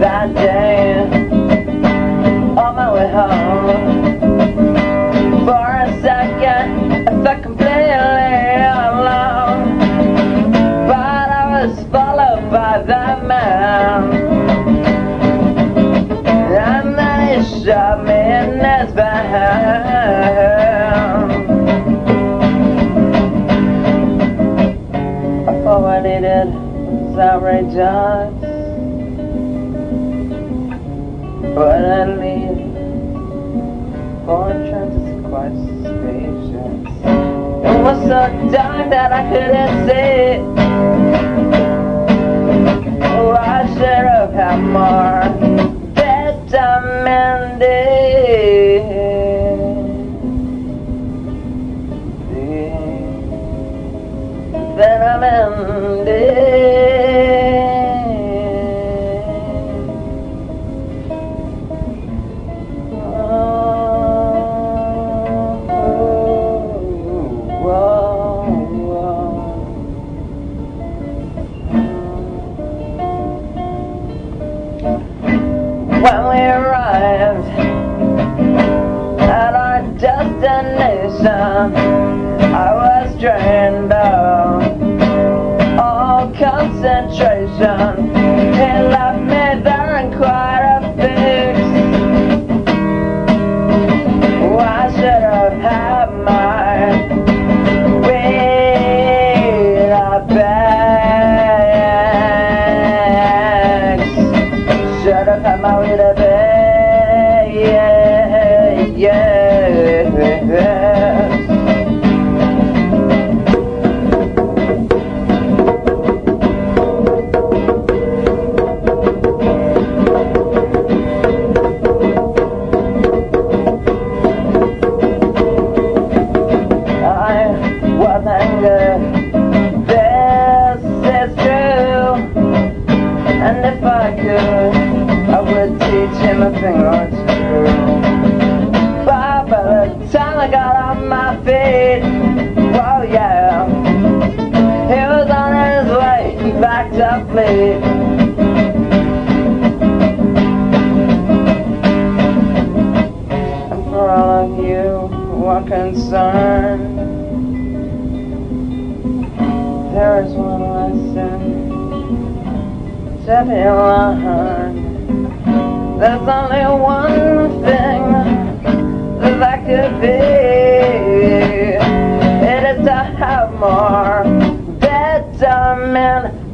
That day, on my way home, His. Oh, I thought what he did was outrageous. But at least for a quite suspicious. It was so dark that I couldn't see. When we arrived at our destination, I was drained angry. This is true. And if I could, I would teach him a thing or two. But by the time I got on my feet, oh yeah, he was on his way back to fleet. there is one lesson to be learned. There's only one thing that I could be. It is to have more determination.